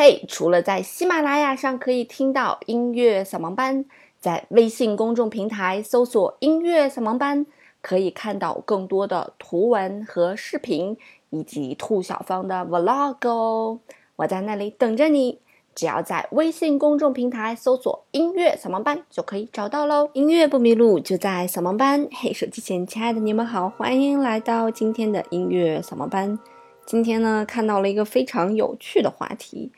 嘿，除了在喜马拉雅上可以听到音乐扫盲班，在微信公众平台搜索“音乐扫盲班”，可以看到更多的图文和视频，以及兔小芳的 vlog 哦。我在那里等着你，只要在微信公众平台搜索“音乐扫盲班”就可以找到喽。音乐不迷路，就在扫盲班。嘿，手机前亲爱的你们好，欢迎来到今天的音乐扫盲班。今天呢，看到了一个非常有趣的话题，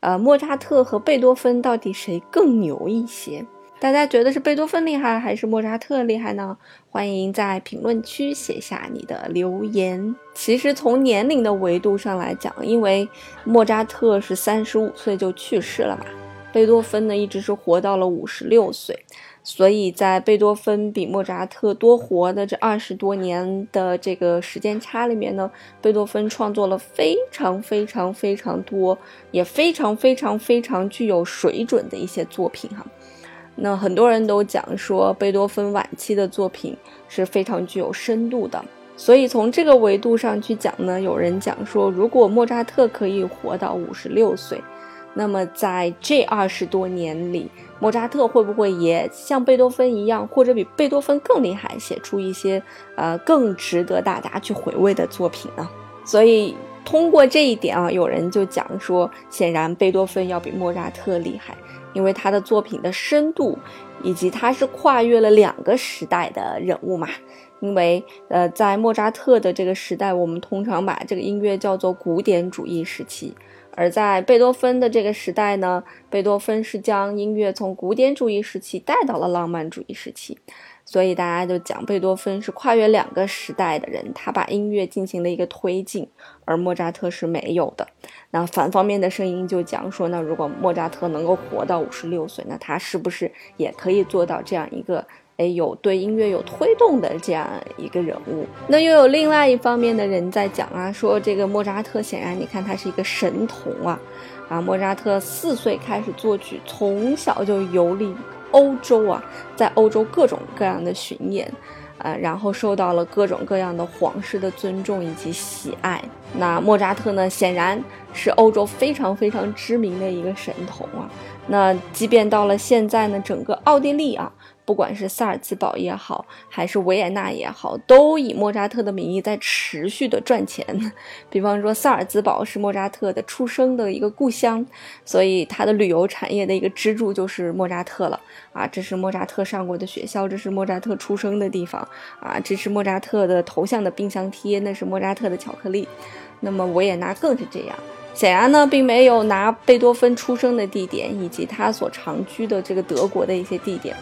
呃，莫扎特和贝多芬到底谁更牛一些？大家觉得是贝多芬厉害还是莫扎特厉害呢？欢迎在评论区写下你的留言。其实从年龄的维度上来讲，因为莫扎特是三十五岁就去世了嘛，贝多芬呢一直是活到了五十六岁。所以在贝多芬比莫扎特多活的这二十多年的这个时间差里面呢，贝多芬创作了非常非常非常多，也非常非常非常具有水准的一些作品哈。那很多人都讲说，贝多芬晚期的作品是非常具有深度的。所以从这个维度上去讲呢，有人讲说，如果莫扎特可以活到五十六岁。那么在这二十多年里，莫扎特会不会也像贝多芬一样，或者比贝多芬更厉害，写出一些呃更值得大家去回味的作品呢？所以通过这一点啊，有人就讲说，显然贝多芬要比莫扎特厉害，因为他的作品的深度，以及他是跨越了两个时代的人物嘛。因为呃，在莫扎特的这个时代，我们通常把这个音乐叫做古典主义时期。而在贝多芬的这个时代呢，贝多芬是将音乐从古典主义时期带到了浪漫主义时期，所以大家就讲贝多芬是跨越两个时代的人，他把音乐进行了一个推进，而莫扎特是没有的。那反方面的声音就讲说，那如果莫扎特能够活到五十六岁，那他是不是也可以做到这样一个？哎，有对音乐有推动的这样一个人物，那又有另外一方面的人在讲啊，说这个莫扎特显然你看他是一个神童啊，啊，莫扎特四岁开始作曲，从小就游历欧洲啊，在欧洲各种各样的巡演，呃，然后受到了各种各样的皇室的尊重以及喜爱。那莫扎特呢，显然是欧洲非常非常知名的一个神童啊。那即便到了现在呢，整个奥地利啊。不管是萨尔茨堡也好，还是维也纳也好，都以莫扎特的名义在持续的赚钱。比方说，萨尔茨堡是莫扎特的出生的一个故乡，所以它的旅游产业的一个支柱就是莫扎特了啊。这是莫扎特上过的学校，这是莫扎特出生的地方啊。这是莫扎特的头像的冰箱贴，那是莫扎特的巧克力。那么维也纳更是这样。显然呢，并没有拿贝多芬出生的地点以及他所长居的这个德国的一些地点。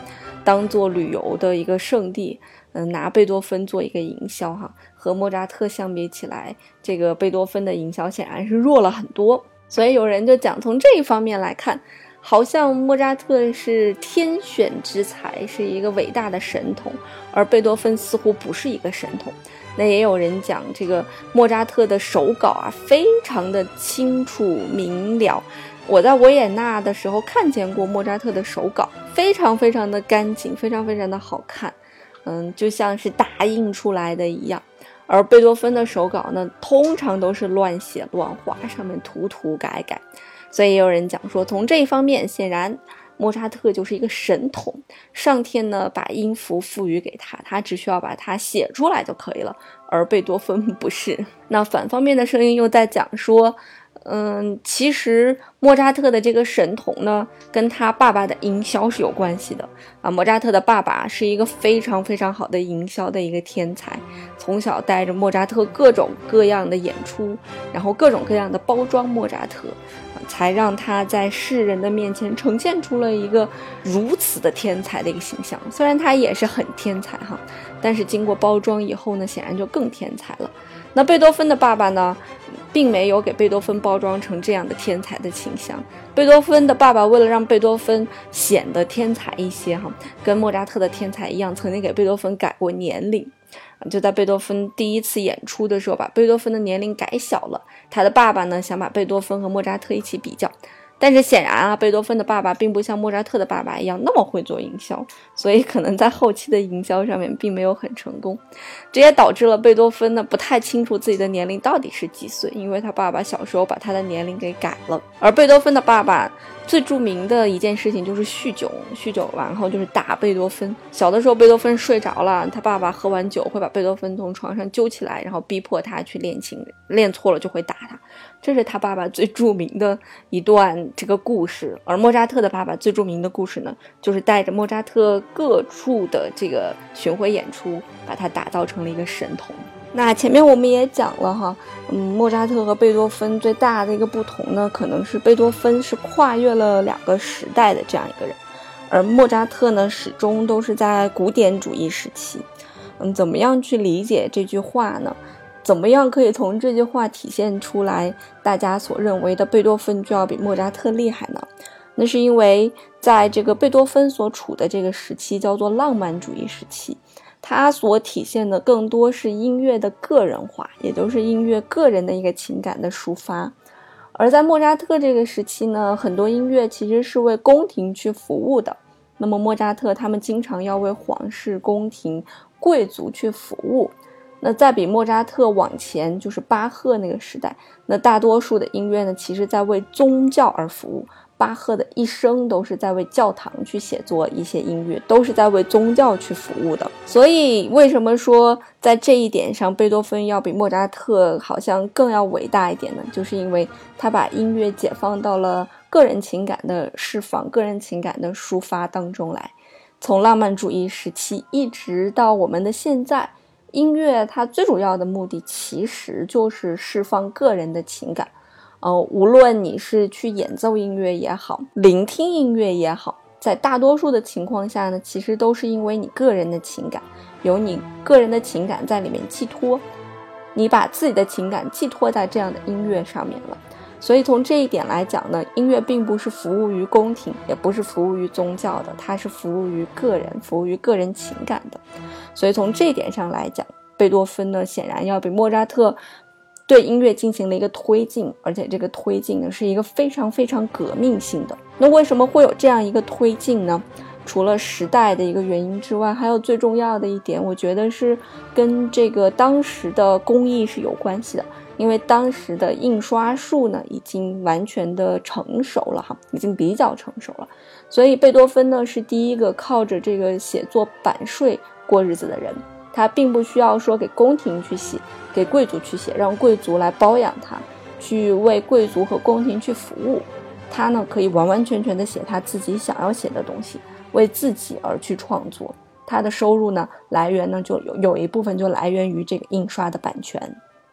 当做旅游的一个圣地，嗯，拿贝多芬做一个营销哈，和莫扎特相比起来，这个贝多芬的营销显然是弱了很多。所以有人就讲，从这一方面来看，好像莫扎特是天选之才，是一个伟大的神童，而贝多芬似乎不是一个神童。那也有人讲，这个莫扎特的手稿啊，非常的清楚明了。我在维也纳的时候看见过莫扎特的手稿，非常非常的干净，非常非常的好看，嗯，就像是打印出来的一样。而贝多芬的手稿呢，通常都是乱写乱画，上面涂涂改改。所以也有人讲说，从这一方面，显然莫扎特就是一个神童，上天呢把音符赋予给他，他只需要把它写出来就可以了。而贝多芬不是。那反方面的声音又在讲说。嗯，其实莫扎特的这个神童呢，跟他爸爸的营销是有关系的啊。莫扎特的爸爸是一个非常非常好的营销的一个天才，从小带着莫扎特各种各样的演出，然后各种各样的包装莫扎特，才让他在世人的面前呈现出了一个如此的天才的一个形象。虽然他也是很天才哈，但是经过包装以后呢，显然就更天才了。那贝多芬的爸爸呢？并没有给贝多芬包装成这样的天才的倾向。贝多芬的爸爸为了让贝多芬显得天才一些，哈，跟莫扎特的天才一样，曾经给贝多芬改过年龄。就在贝多芬第一次演出的时候，把贝多芬的年龄改小了。他的爸爸呢，想把贝多芬和莫扎特一起比较。但是显然啊，贝多芬的爸爸并不像莫扎特的爸爸一样那么会做营销，所以可能在后期的营销上面并没有很成功。这也导致了贝多芬呢不太清楚自己的年龄到底是几岁，因为他爸爸小时候把他的年龄给改了。而贝多芬的爸爸最著名的一件事情就是酗酒，酗酒完后就是打贝多芬。小的时候贝多芬睡着了，他爸爸喝完酒会把贝多芬从床上揪起来，然后逼迫他去练琴，练错了就会打他。这是他爸爸最著名的一段这个故事，而莫扎特的爸爸最著名的故事呢，就是带着莫扎特各处的这个巡回演出，把他打造成了一个神童。那前面我们也讲了哈，嗯，莫扎特和贝多芬最大的一个不同呢，可能是贝多芬是跨越了两个时代的这样一个人，而莫扎特呢，始终都是在古典主义时期。嗯，怎么样去理解这句话呢？怎么样可以从这句话体现出来大家所认为的贝多芬就要比莫扎特厉害呢？那是因为在这个贝多芬所处的这个时期叫做浪漫主义时期，它所体现的更多是音乐的个人化，也就是音乐个人的一个情感的抒发。而在莫扎特这个时期呢，很多音乐其实是为宫廷去服务的。那么莫扎特他们经常要为皇室、宫廷、贵族去服务。那再比莫扎特往前，就是巴赫那个时代，那大多数的音乐呢，其实在为宗教而服务。巴赫的一生都是在为教堂去写作一些音乐，都是在为宗教去服务的。所以，为什么说在这一点上，贝多芬要比莫扎特好像更要伟大一点呢？就是因为他把音乐解放到了个人情感的释放、个人情感的抒发当中来。从浪漫主义时期一直到我们的现在。音乐它最主要的目的其实就是释放个人的情感，呃，无论你是去演奏音乐也好，聆听音乐也好，在大多数的情况下呢，其实都是因为你个人的情感，有你个人的情感在里面寄托，你把自己的情感寄托在这样的音乐上面了。所以从这一点来讲呢，音乐并不是服务于宫廷，也不是服务于宗教的，它是服务于个人，服务于个人情感的。所以从这一点上来讲，贝多芬呢显然要比莫扎特对音乐进行了一个推进，而且这个推进呢是一个非常非常革命性的。那为什么会有这样一个推进呢？除了时代的一个原因之外，还有最重要的一点，我觉得是跟这个当时的工艺是有关系的。因为当时的印刷术呢，已经完全的成熟了哈，已经比较成熟了，所以贝多芬呢是第一个靠着这个写作版税过日子的人，他并不需要说给宫廷去写，给贵族去写，让贵族来包养他，去为贵族和宫廷去服务，他呢可以完完全全的写他自己想要写的东西，为自己而去创作，他的收入呢来源呢就有有一部分就来源于这个印刷的版权。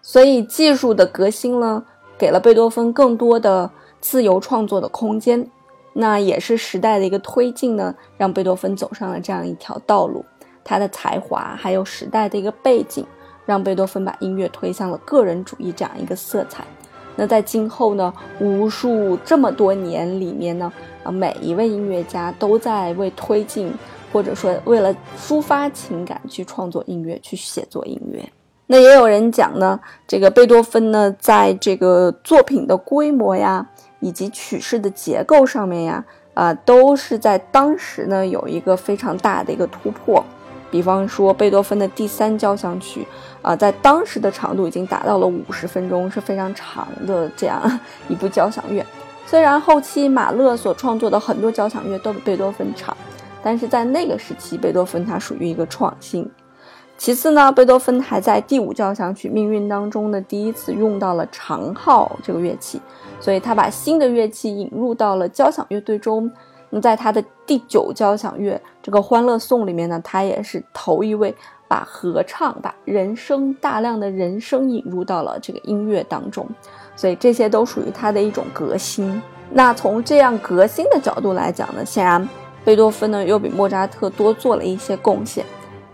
所以，技术的革新呢，给了贝多芬更多的自由创作的空间，那也是时代的一个推进呢，让贝多芬走上了这样一条道路。他的才华还有时代的一个背景，让贝多芬把音乐推向了个人主义这样一个色彩。那在今后呢，无数这么多年里面呢，啊，每一位音乐家都在为推进，或者说为了抒发情感去创作音乐，去写作音乐。那也有人讲呢，这个贝多芬呢，在这个作品的规模呀，以及曲式的结构上面呀，啊，都是在当时呢有一个非常大的一个突破。比方说，贝多芬的第三交响曲，啊，在当时的长度已经达到了五十分钟，是非常长的这样一部交响乐。虽然后期马勒所创作的很多交响乐都比贝多芬长，但是在那个时期，贝多芬他属于一个创新。其次呢，贝多芬还在第五交响曲《命运》当中呢，第一次用到了长号这个乐器，所以他把新的乐器引入到了交响乐队中。那在他的第九交响乐这个《欢乐颂》里面呢，他也是头一位把合唱、把人声大量的人声引入到了这个音乐当中，所以这些都属于他的一种革新。那从这样革新的角度来讲呢，显然贝多芬呢又比莫扎特多做了一些贡献。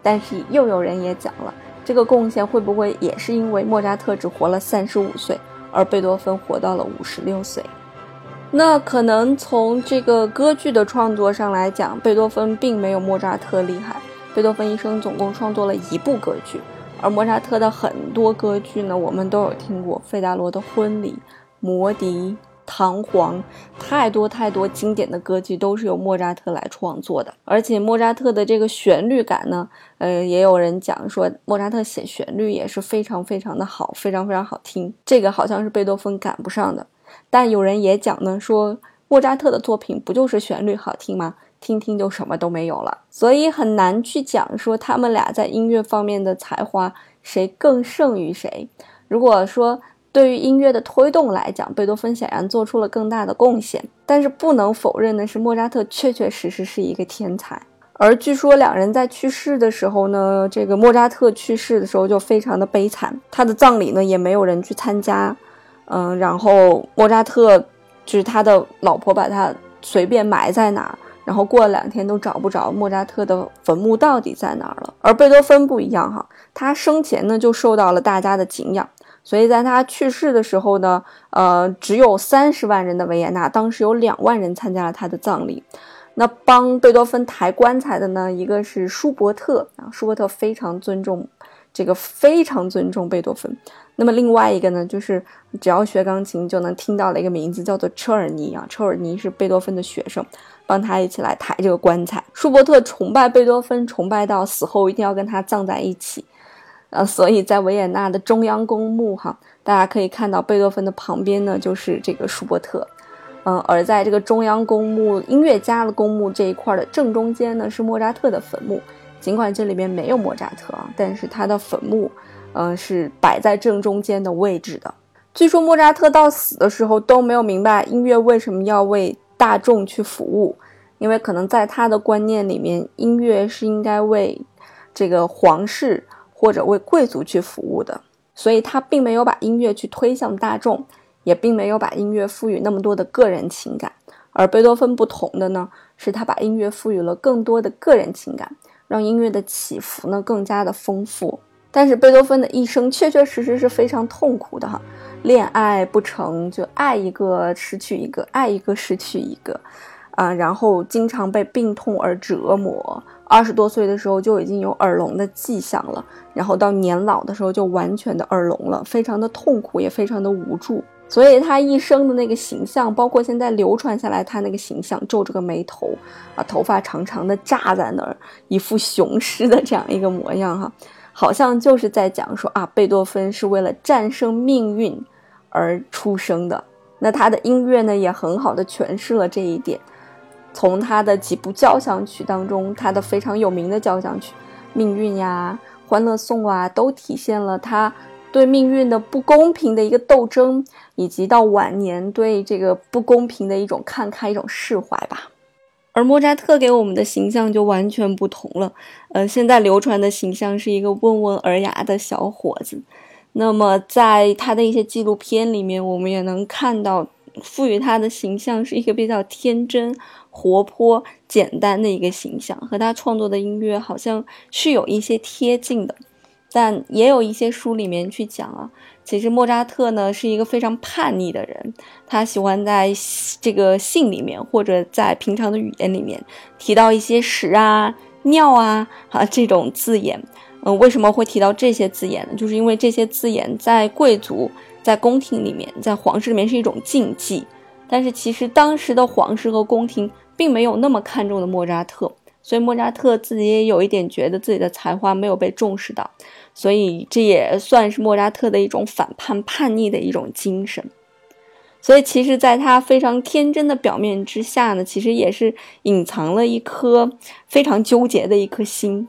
但是又有人也讲了，这个贡献会不会也是因为莫扎特只活了三十五岁，而贝多芬活到了五十六岁？那可能从这个歌剧的创作上来讲，贝多芬并没有莫扎特厉害。贝多芬一生总共创作了一部歌剧，而莫扎特的很多歌剧呢，我们都有听过：《费达罗的婚礼》、《魔笛》、《唐璜，太多太多经典的歌剧都是由莫扎特来创作的。而且莫扎特的这个旋律感呢，呃，也有人讲说莫扎特写旋律也是非常非常的好，非常非常好听。这个好像是贝多芬赶不上的。但有人也讲呢，说莫扎特的作品不就是旋律好听吗？听听就什么都没有了。所以很难去讲说他们俩在音乐方面的才华谁更胜于谁。如果说对于音乐的推动来讲，贝多芬显然做出了更大的贡献。但是不能否认的是，莫扎特确确实实是一个天才。而据说两人在去世的时候呢，这个莫扎特去世的时候就非常的悲惨，他的葬礼呢也没有人去参加。嗯，然后莫扎特就是他的老婆把他随便埋在哪儿，然后过了两天都找不着莫扎特的坟墓到底在哪儿了。而贝多芬不一样哈，他生前呢就受到了大家的敬仰。所以在他去世的时候呢，呃，只有三十万人的维也纳，当时有两万人参加了他的葬礼。那帮贝多芬抬棺材的呢，一个是舒伯特啊，舒伯特非常尊重这个，非常尊重贝多芬。那么另外一个呢，就是只要学钢琴就能听到的一个名字，叫做车尔尼啊，车尔尼是贝多芬的学生，帮他一起来抬这个棺材。舒伯特崇拜贝多芬，崇拜到死后一定要跟他葬在一起。呃，所以在维也纳的中央公墓，哈，大家可以看到贝多芬的旁边呢，就是这个舒伯特，嗯，而在这个中央公墓音乐家的公墓这一块的正中间呢，是莫扎特的坟墓。尽管这里面没有莫扎特啊，但是他的坟墓，嗯，是摆在正中间的位置的。据说莫扎特到死的时候都没有明白音乐为什么要为大众去服务，因为可能在他的观念里面，音乐是应该为这个皇室。或者为贵族去服务的，所以他并没有把音乐去推向大众，也并没有把音乐赋予那么多的个人情感。而贝多芬不同的呢，是他把音乐赋予了更多的个人情感，让音乐的起伏呢更加的丰富。但是贝多芬的一生确确实实是非常痛苦的哈，恋爱不成就爱一个失去一个，爱一个失去一个，啊，然后经常被病痛而折磨。二十多岁的时候就已经有耳聋的迹象了，然后到年老的时候就完全的耳聋了，非常的痛苦，也非常的无助。所以他一生的那个形象，包括现在流传下来他那个形象，皱着个眉头，啊，头发长长的炸在那儿，一副雄狮的这样一个模样，哈，好像就是在讲说啊，贝多芬是为了战胜命运而出生的。那他的音乐呢，也很好的诠释了这一点。从他的几部交响曲当中，他的非常有名的交响曲《命运》呀、《欢乐颂》啊，都体现了他对命运的不公平的一个斗争，以及到晚年对这个不公平的一种看开、一种释怀吧。而莫扎特给我们的形象就完全不同了。呃，现在流传的形象是一个温文尔雅的小伙子。那么，在他的一些纪录片里面，我们也能看到。赋予他的形象是一个比较天真、活泼、简单的一个形象，和他创作的音乐好像是有一些贴近的。但也有一些书里面去讲啊，其实莫扎特呢是一个非常叛逆的人，他喜欢在这个信里面或者在平常的语言里面提到一些屎啊、尿啊啊这种字眼。嗯，为什么会提到这些字眼呢？就是因为这些字眼在贵族。在宫廷里面，在皇室里面是一种禁忌，但是其实当时的皇室和宫廷并没有那么看重的莫扎特，所以莫扎特自己也有一点觉得自己的才华没有被重视到，所以这也算是莫扎特的一种反叛、叛逆的一种精神。所以其实，在他非常天真的表面之下呢，其实也是隐藏了一颗非常纠结的一颗心。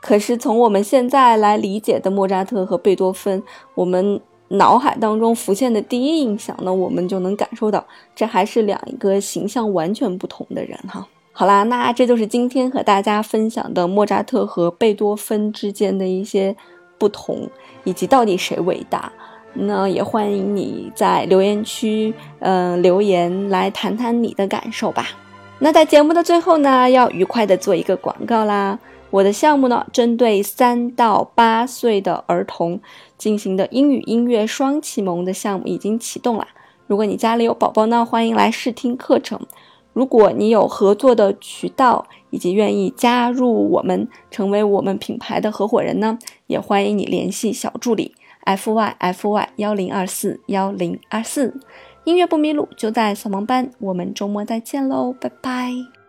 可是从我们现在来理解的莫扎特和贝多芬，我们。脑海当中浮现的第一印象呢，我们就能感受到，这还是两个形象完全不同的人哈。好啦，那这就是今天和大家分享的莫扎特和贝多芬之间的一些不同，以及到底谁伟大。那也欢迎你在留言区，嗯，留言来谈谈你的感受吧。那在节目的最后呢，要愉快的做一个广告啦。我的项目呢，针对三到八岁的儿童进行的英语音乐双启蒙的项目已经启动了。如果你家里有宝宝呢，欢迎来试听课程。如果你有合作的渠道以及愿意加入我们，成为我们品牌的合伙人呢，也欢迎你联系小助理 f y f y 幺零二四幺零二四。音乐不迷路，就在扫盲班。我们周末再见喽，拜拜。